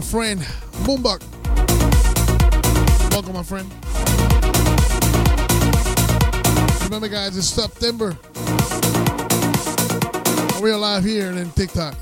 friend Boombuck. Welcome, my friend. Remember, guys, it's September. We're live here and then TikTok.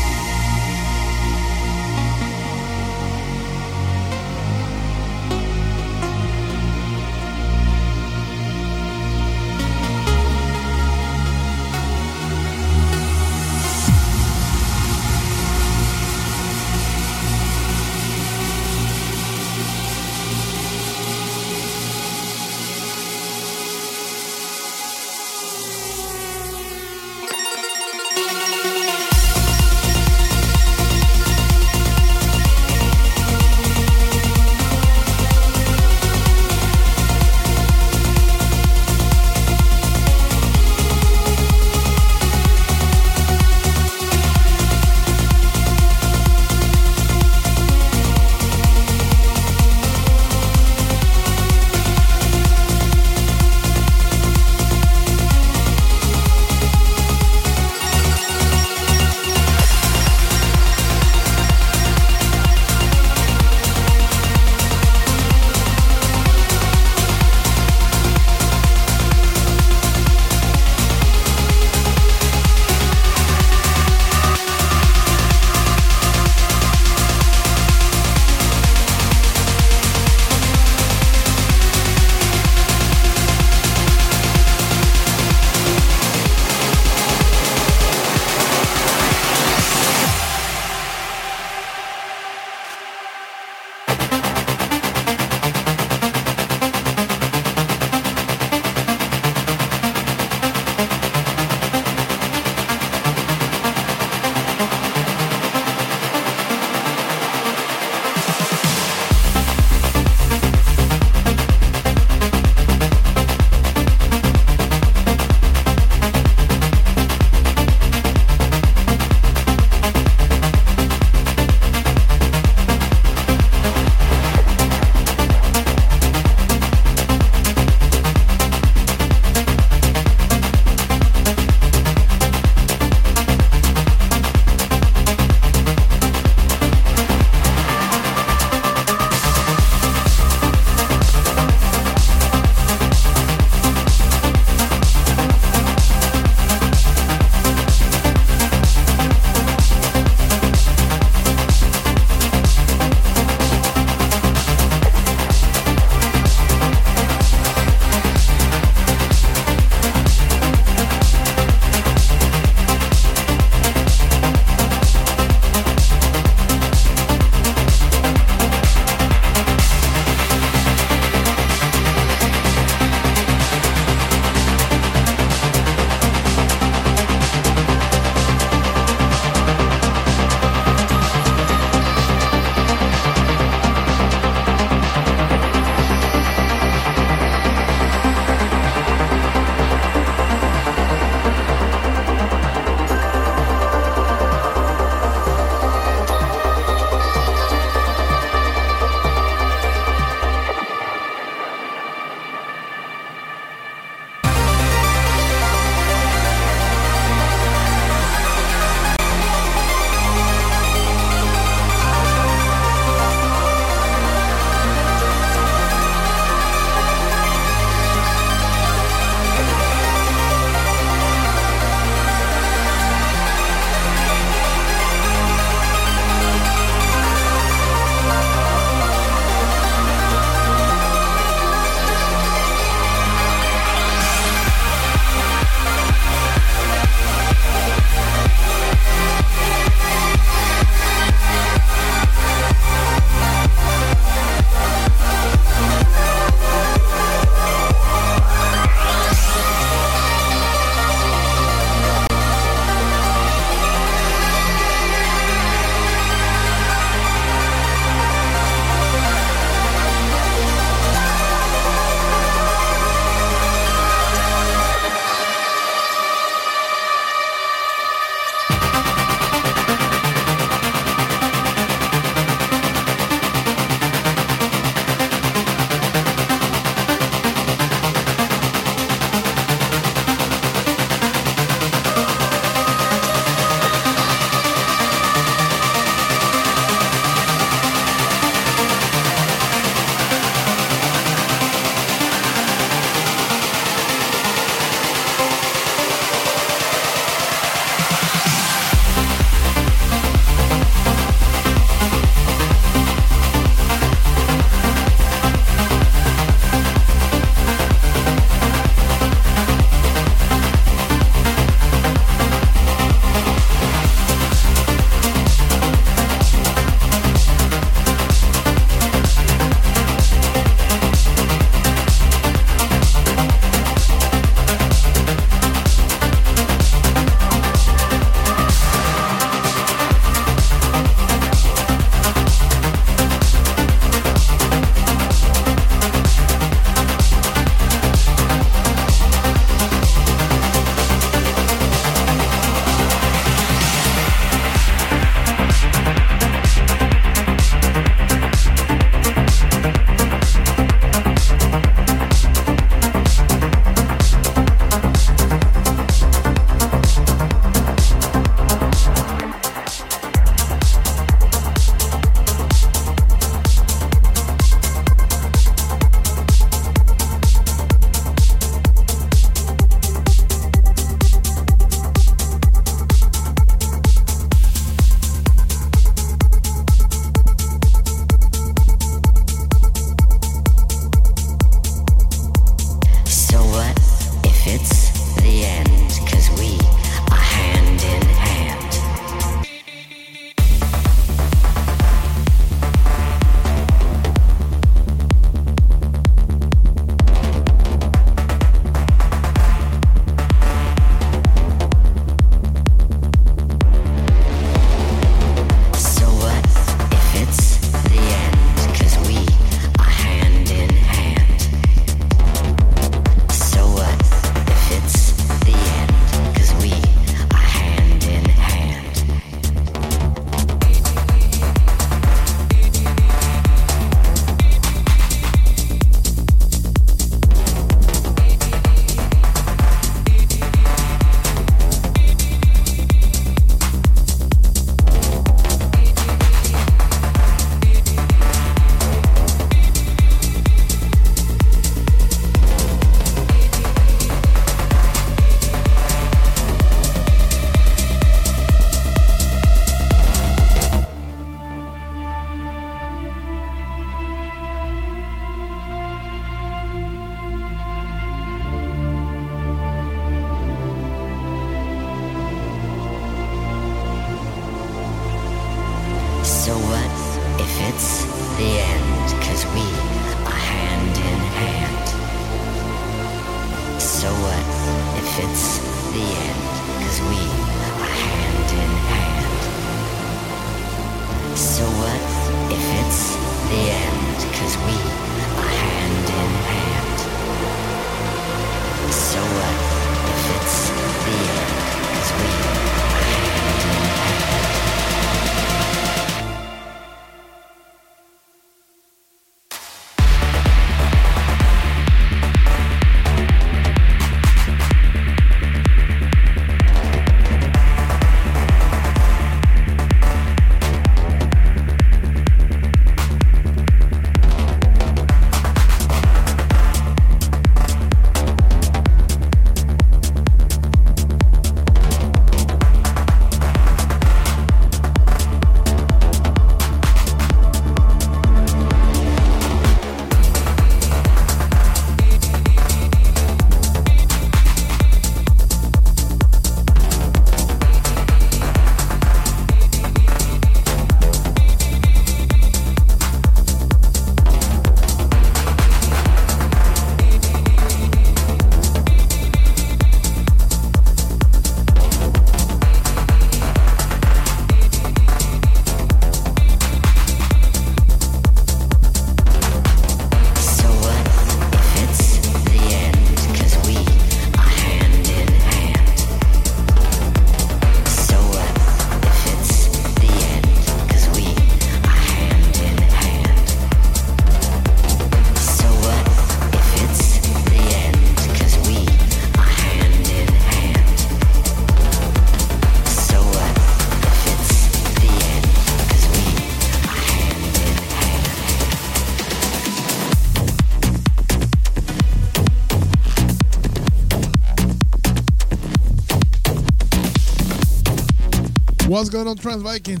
What's going on, Trans Viking?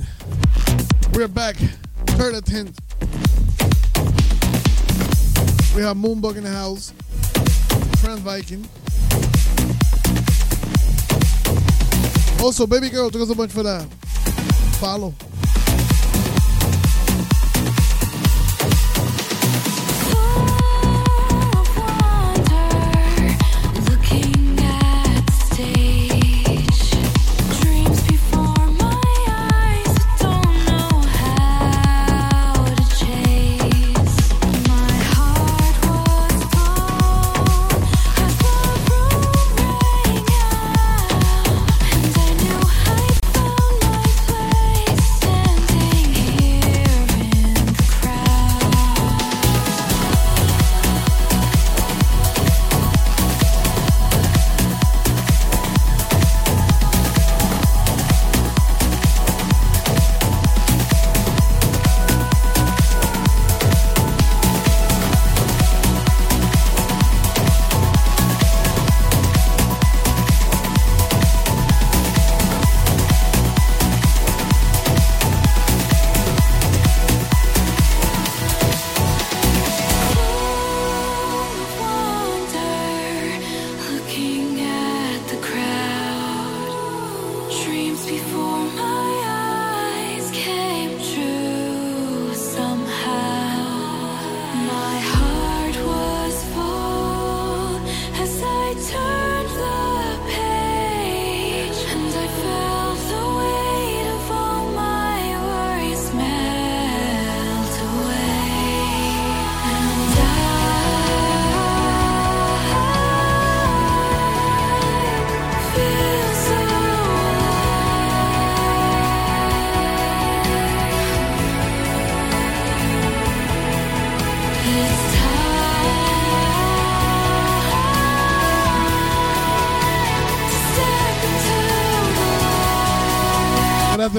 We're back. Third attempt. We have Moonbug in the house. Trans Viking. Also, baby girl, thank you so much for that. Follow.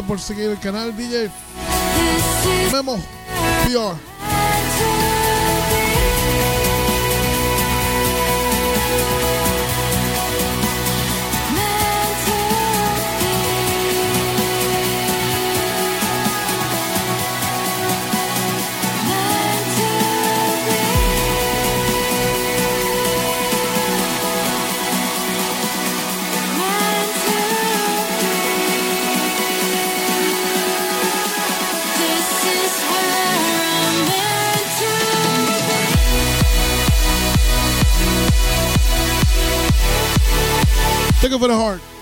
Por seguir el canal DJ Memo PR. Take it for the heart.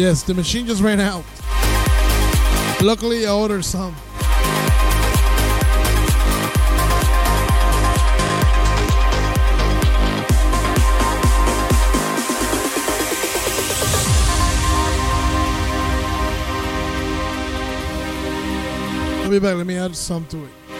Yes, the machine just ran out. Luckily, I ordered some. I'll be back. Let me add some to it.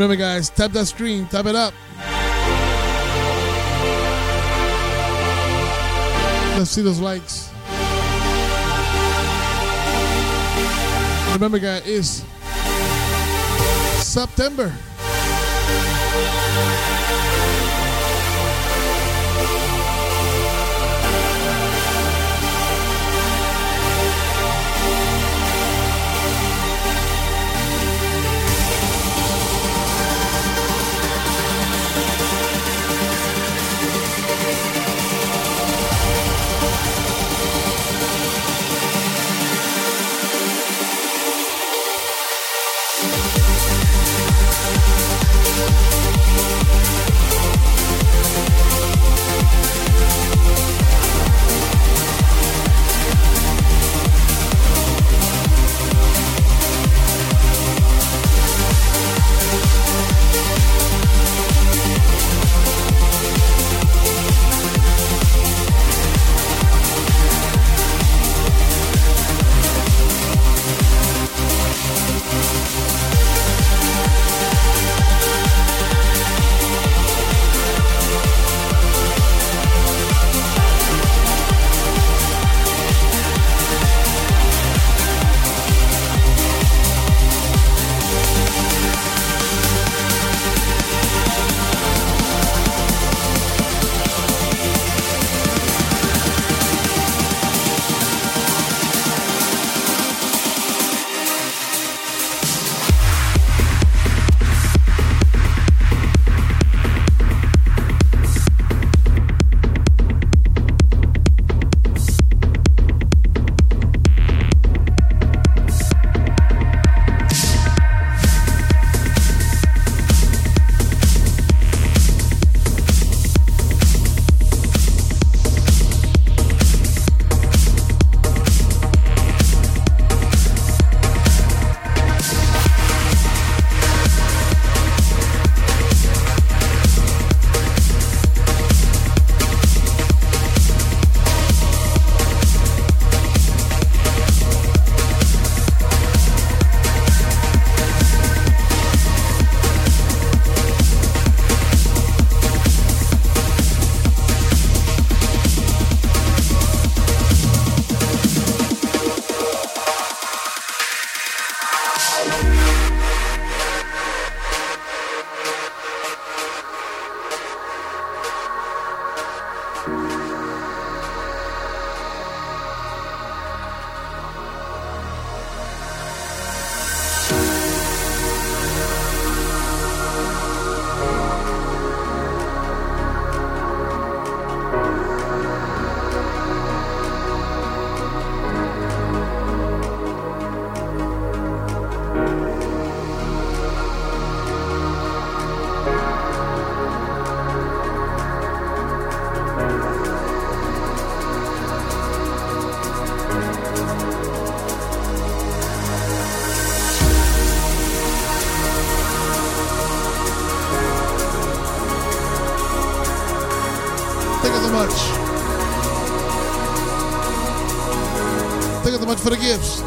Remember, guys, tap that screen, tap it up. Let's see those likes. Remember, guys, it's September. Gifts.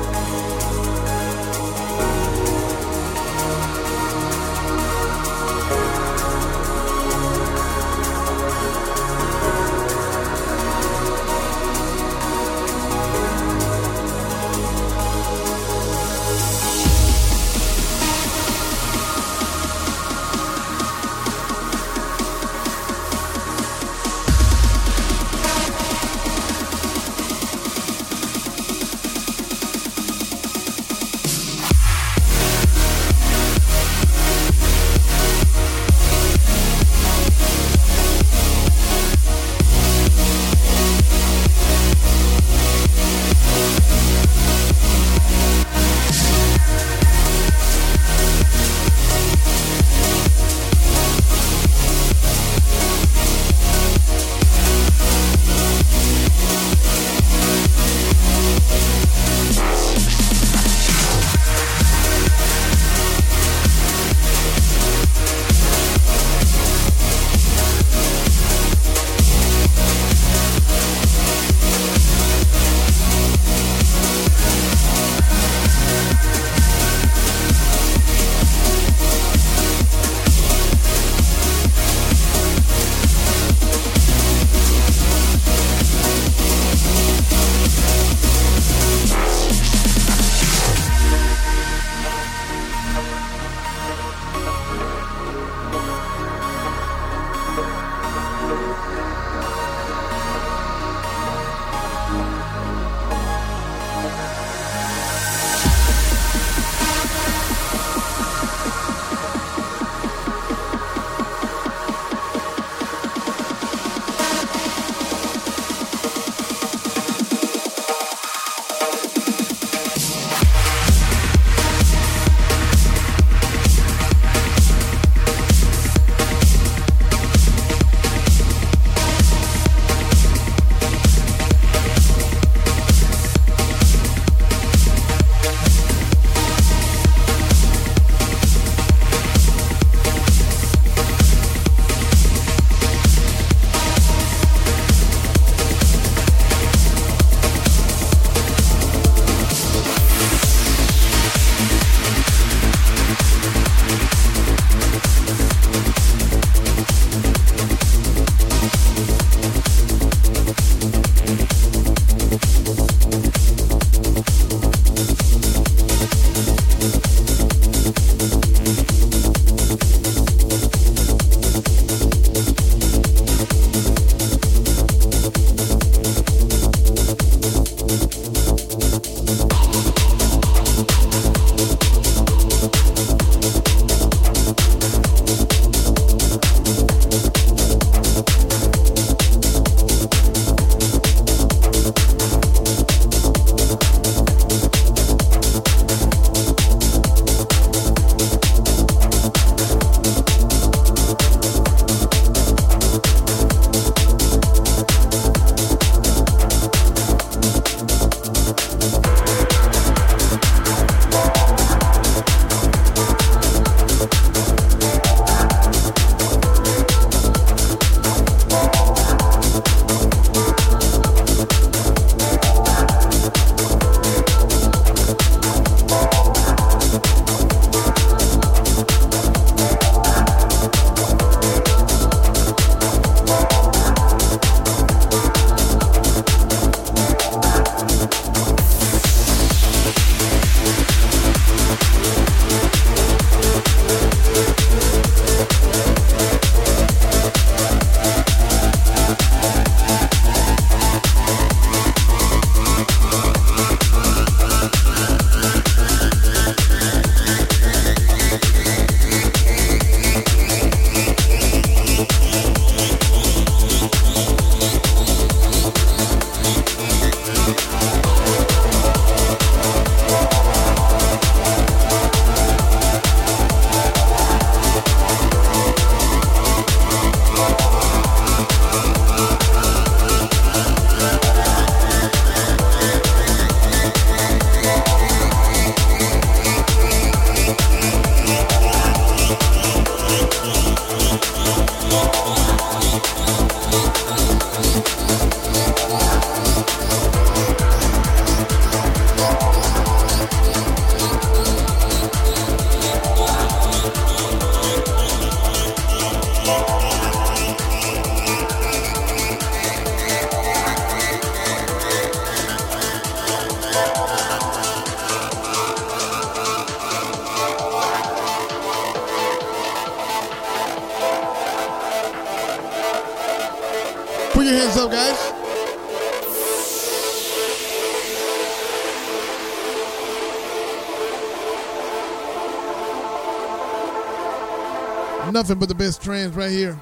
nothing but the best trance right here.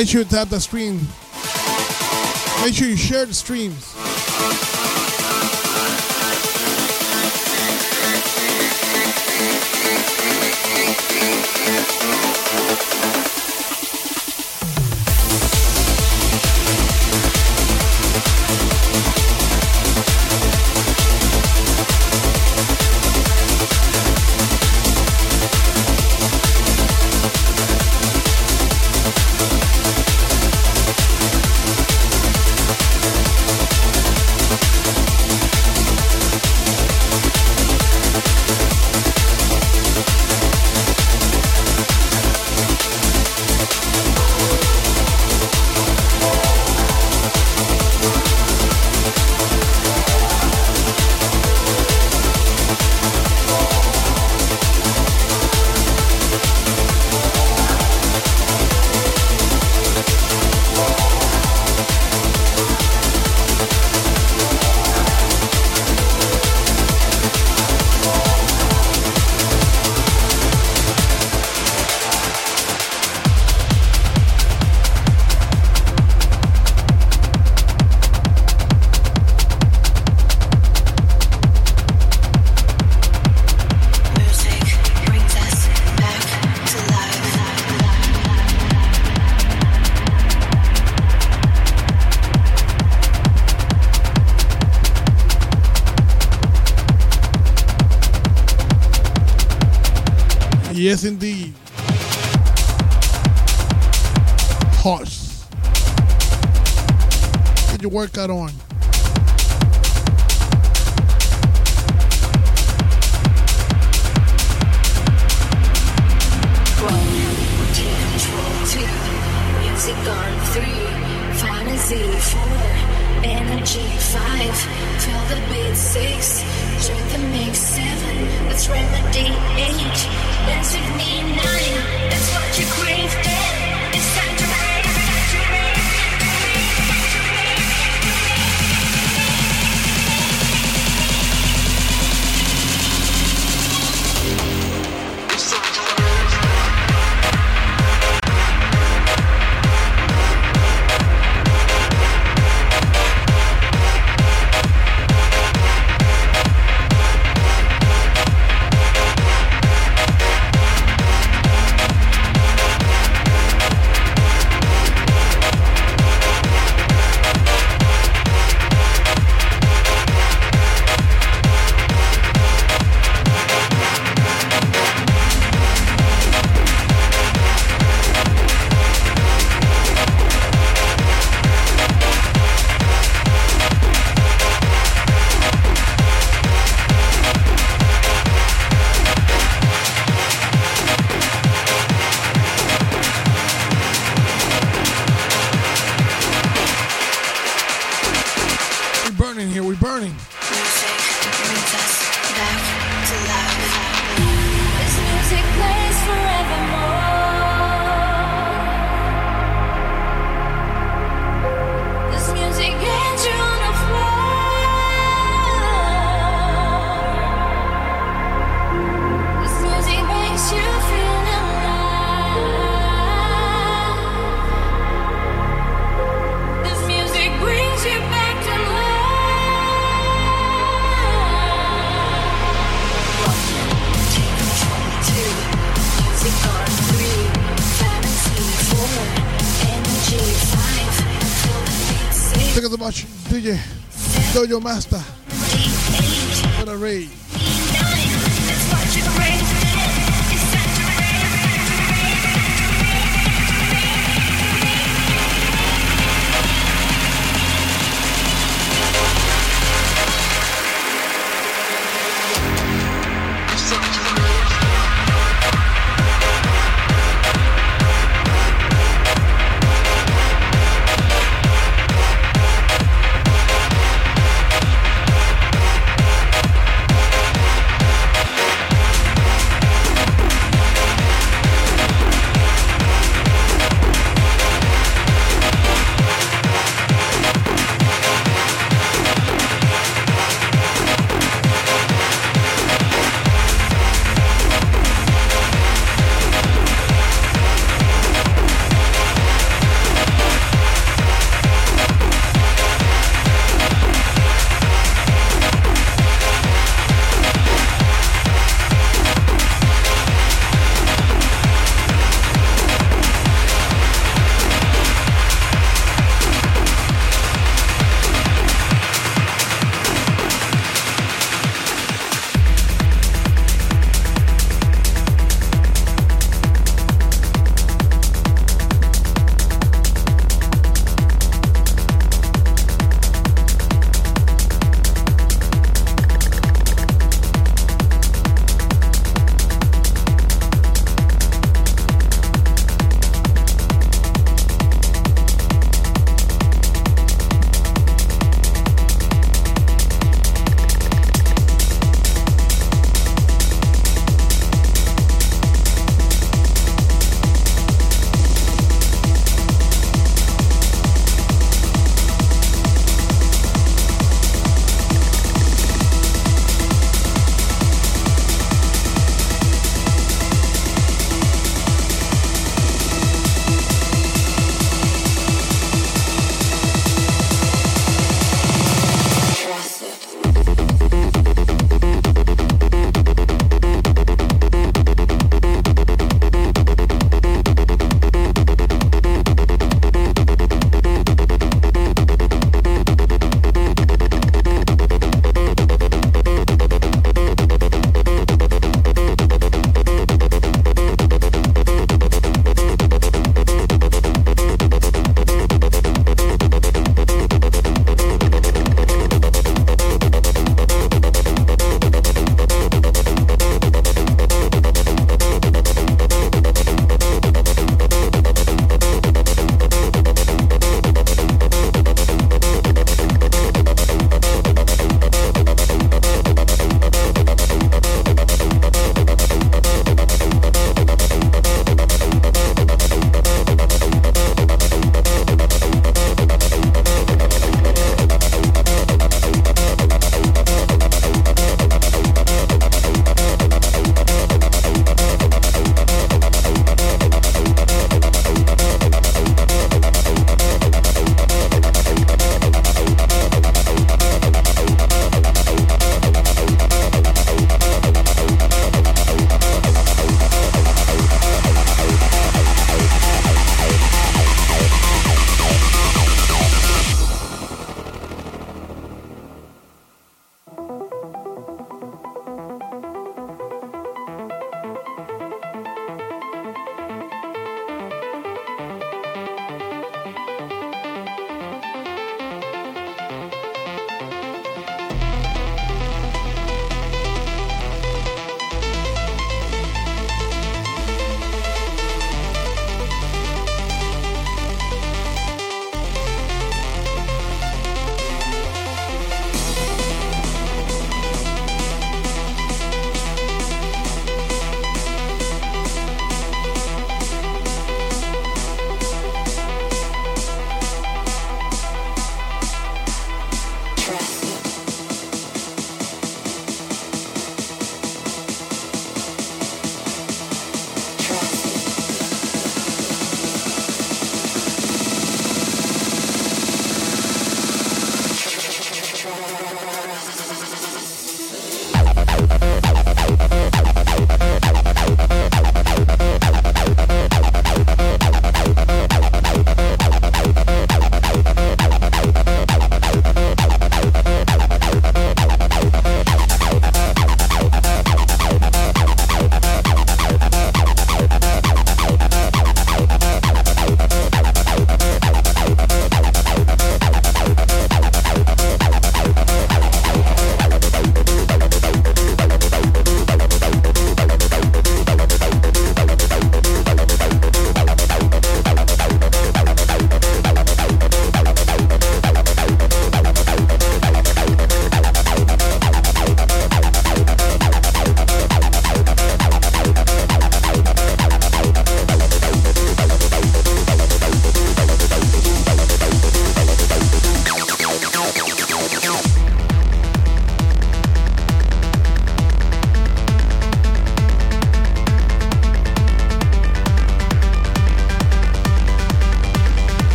Make sure you tap the stream. Make sure you share the streams. workout on master.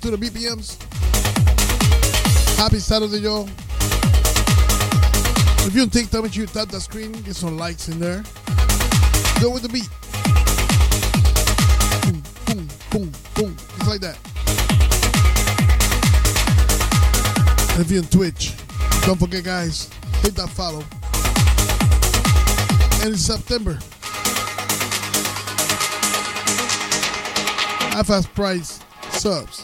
To the BPMs. Happy Saturday, y'all. If TikTok, make sure you tap that screen, get some likes in there. Go with the beat. Boom, boom, boom, boom. Just like that. And if you're on Twitch, don't forget, guys, hit that follow. And in September, half-ass price subs.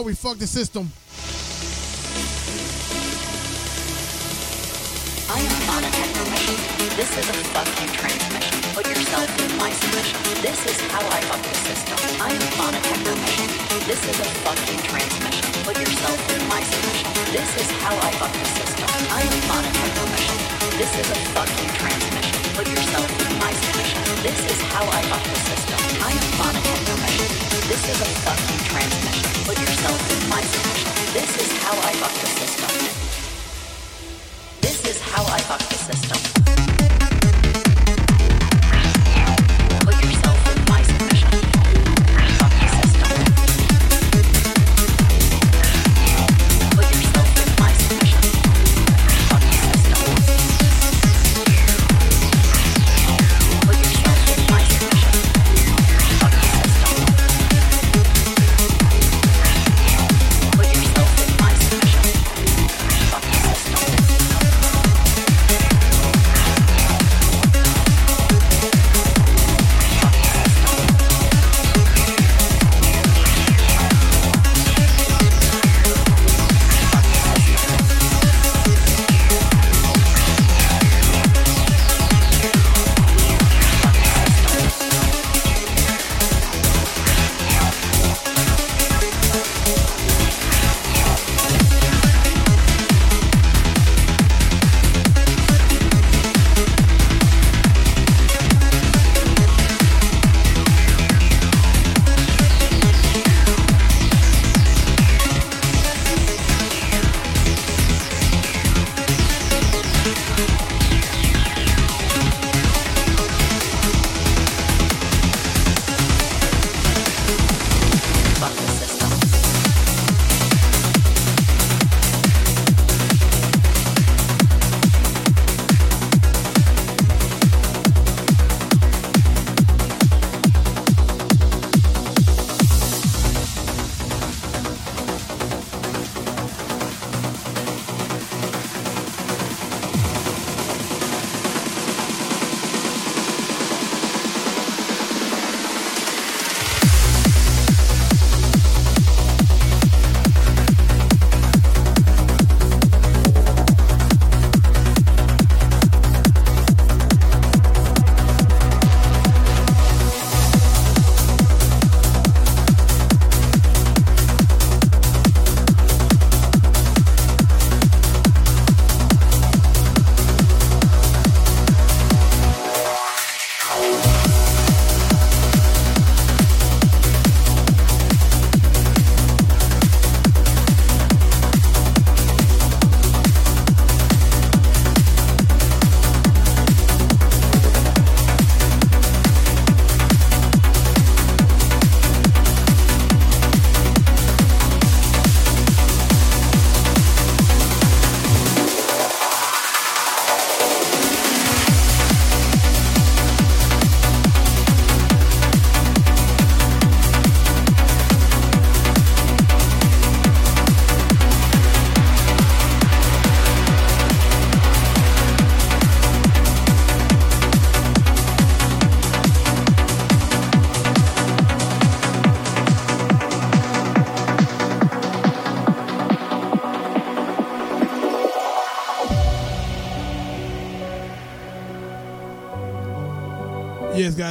How we fuck the system. I am not a techno. This is a fucking transmission. Put yourself in my submission. This is how I fuck the system. I am not a techno. This is a fucking transmission. Put yourself in my submission. This is how I fuck the system. I am not a techno. This is a fucking transmission. Put yourself in my submission. This is how I fuck the system. I am not a techno. This is a fucking transmission. Yourself in my. This is how I fuck the system. This is how I fuck the system.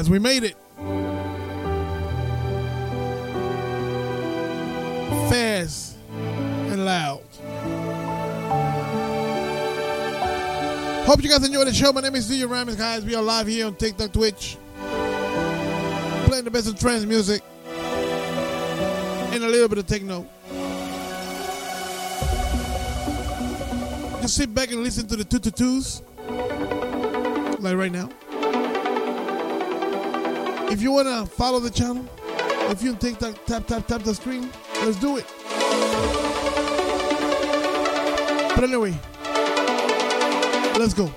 We made it. Fast and loud. Hope you guys enjoyed the show. My name is DJ Aramis, guys. We are live here on TikTok, Twitch. Playing the best of trance music. And a little bit of techno. Just sit back and listen to the two to twos. Like right now. If you wanna follow the channel, if you take that tap tap tap the screen, let's do it. But anyway, let's go.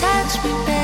touch me, baby.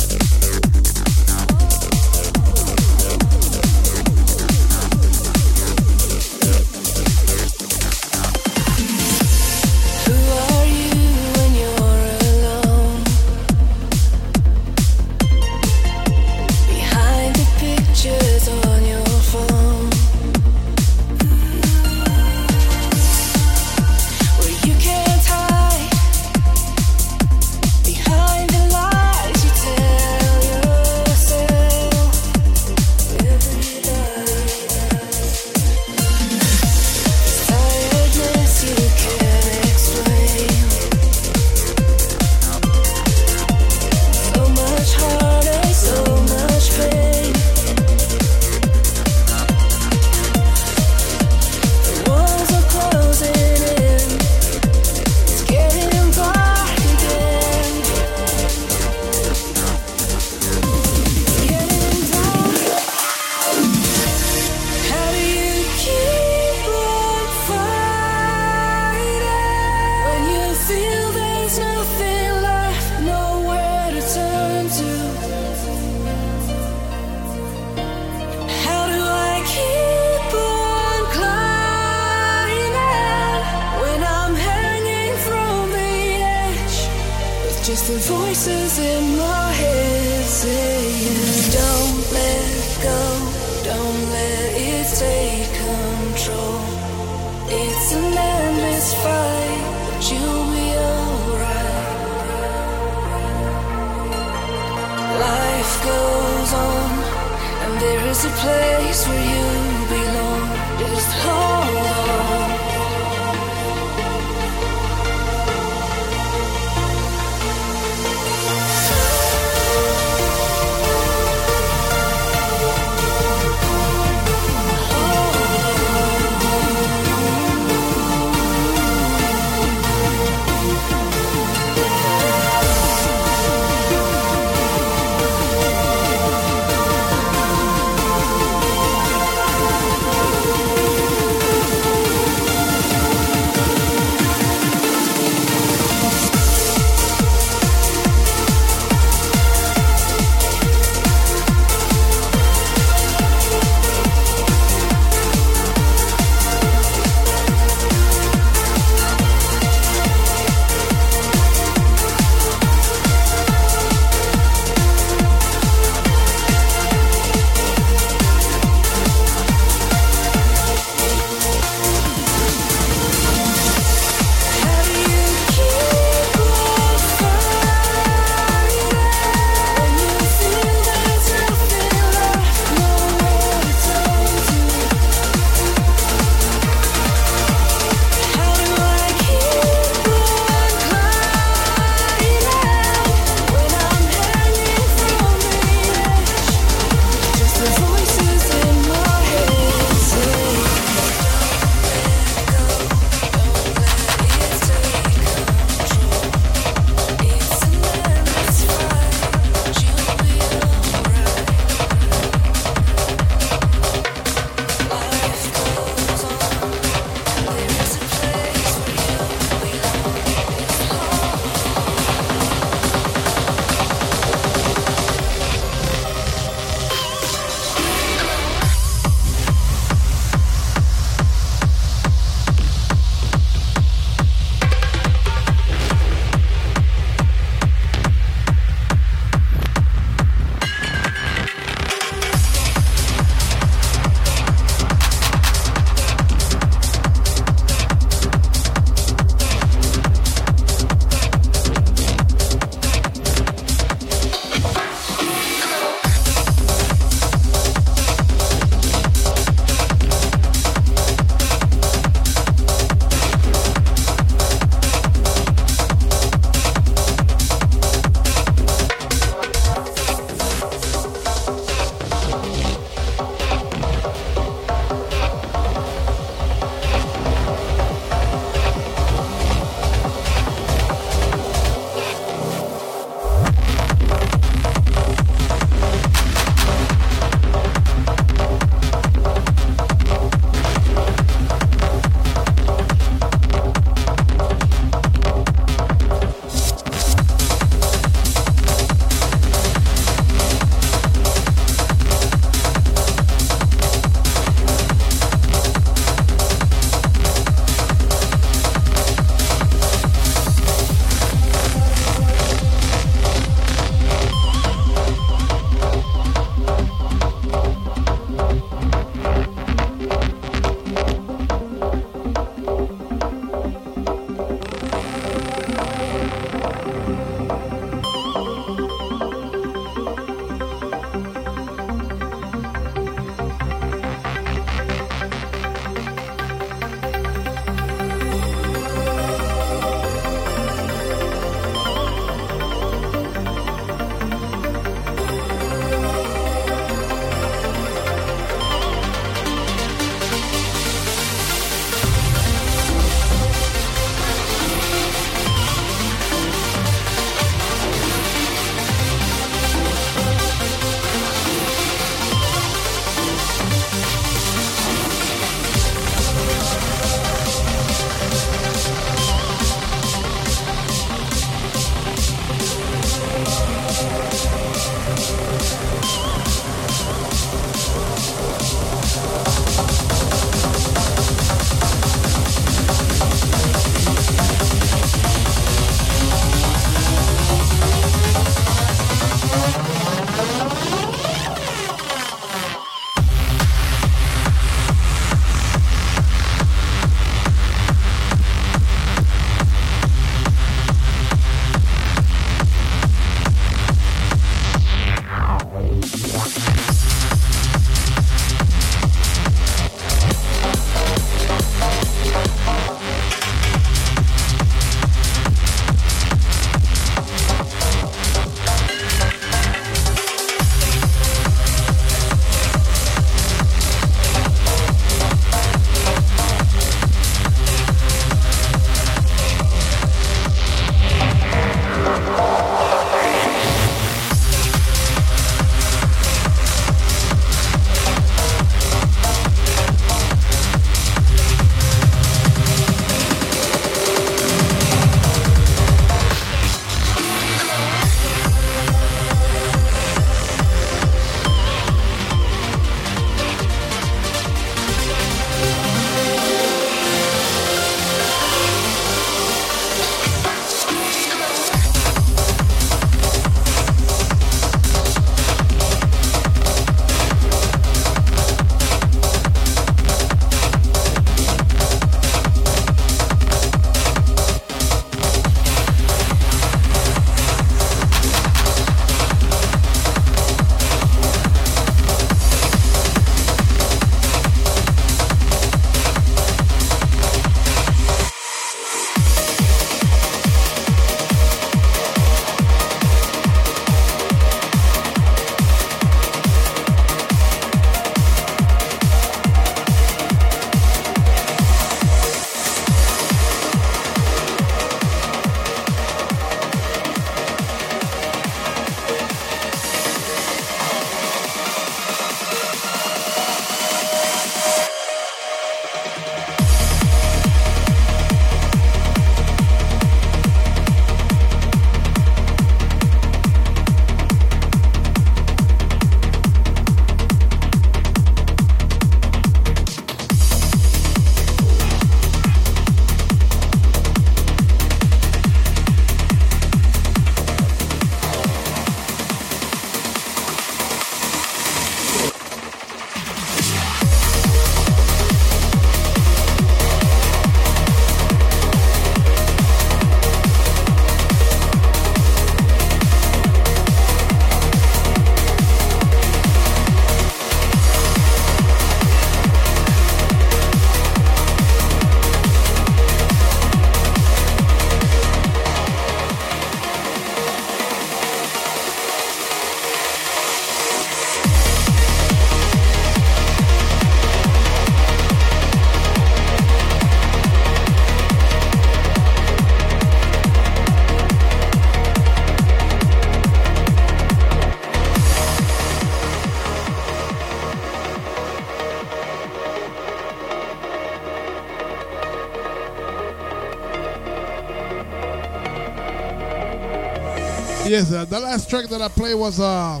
Yes, uh, the last track that I played was uh,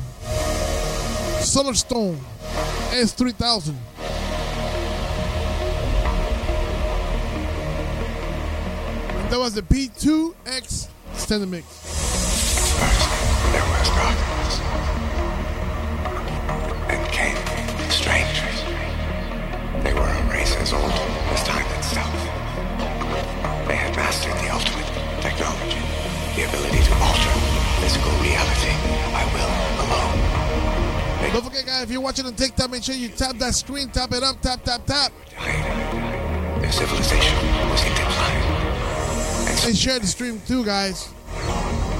Solarstone S3000. That was the P2X extended mix. Make sure you tap that screen, tap it up, tap, tap, tap, Their civilization was in decline. and share the stream too, guys.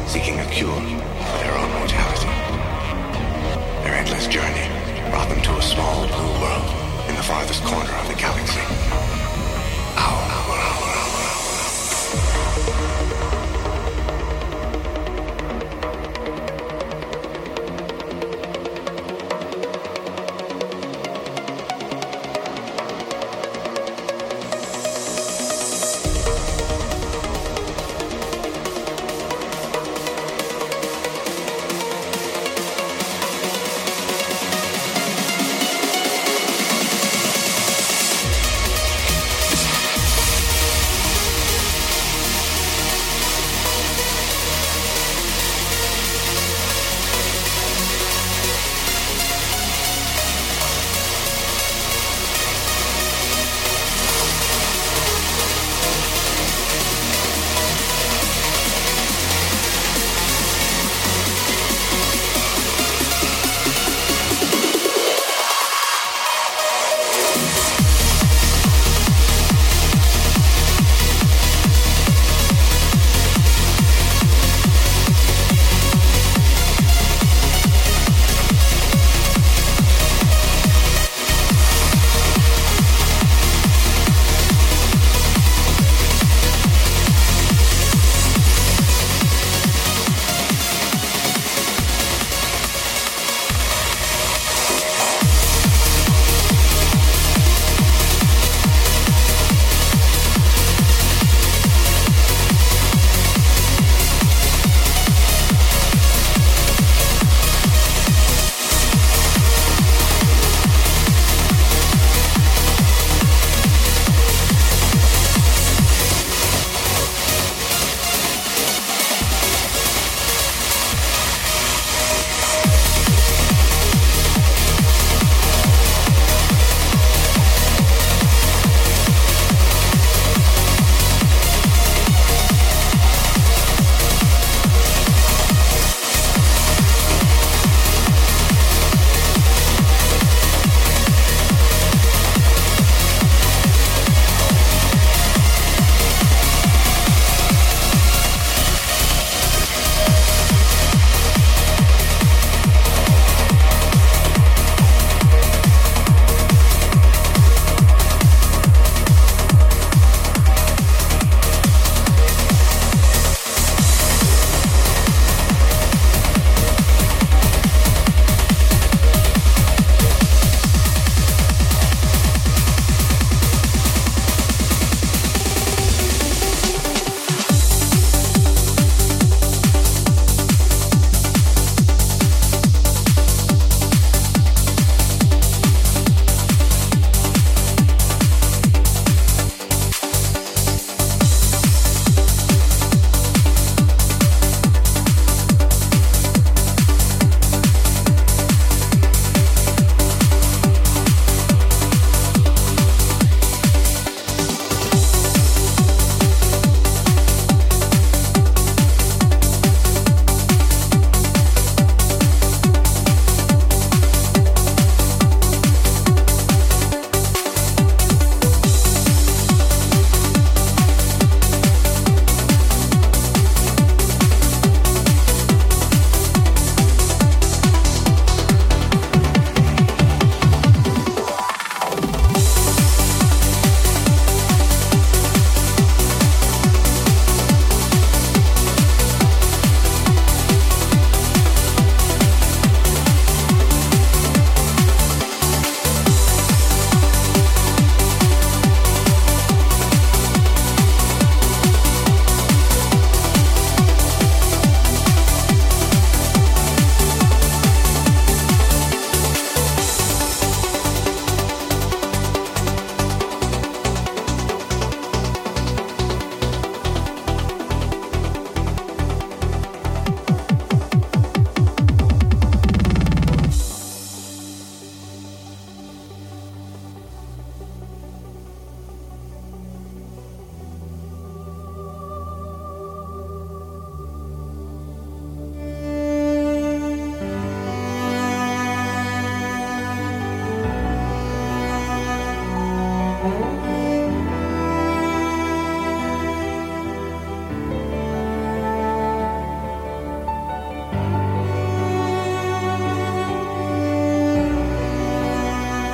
seeking a cure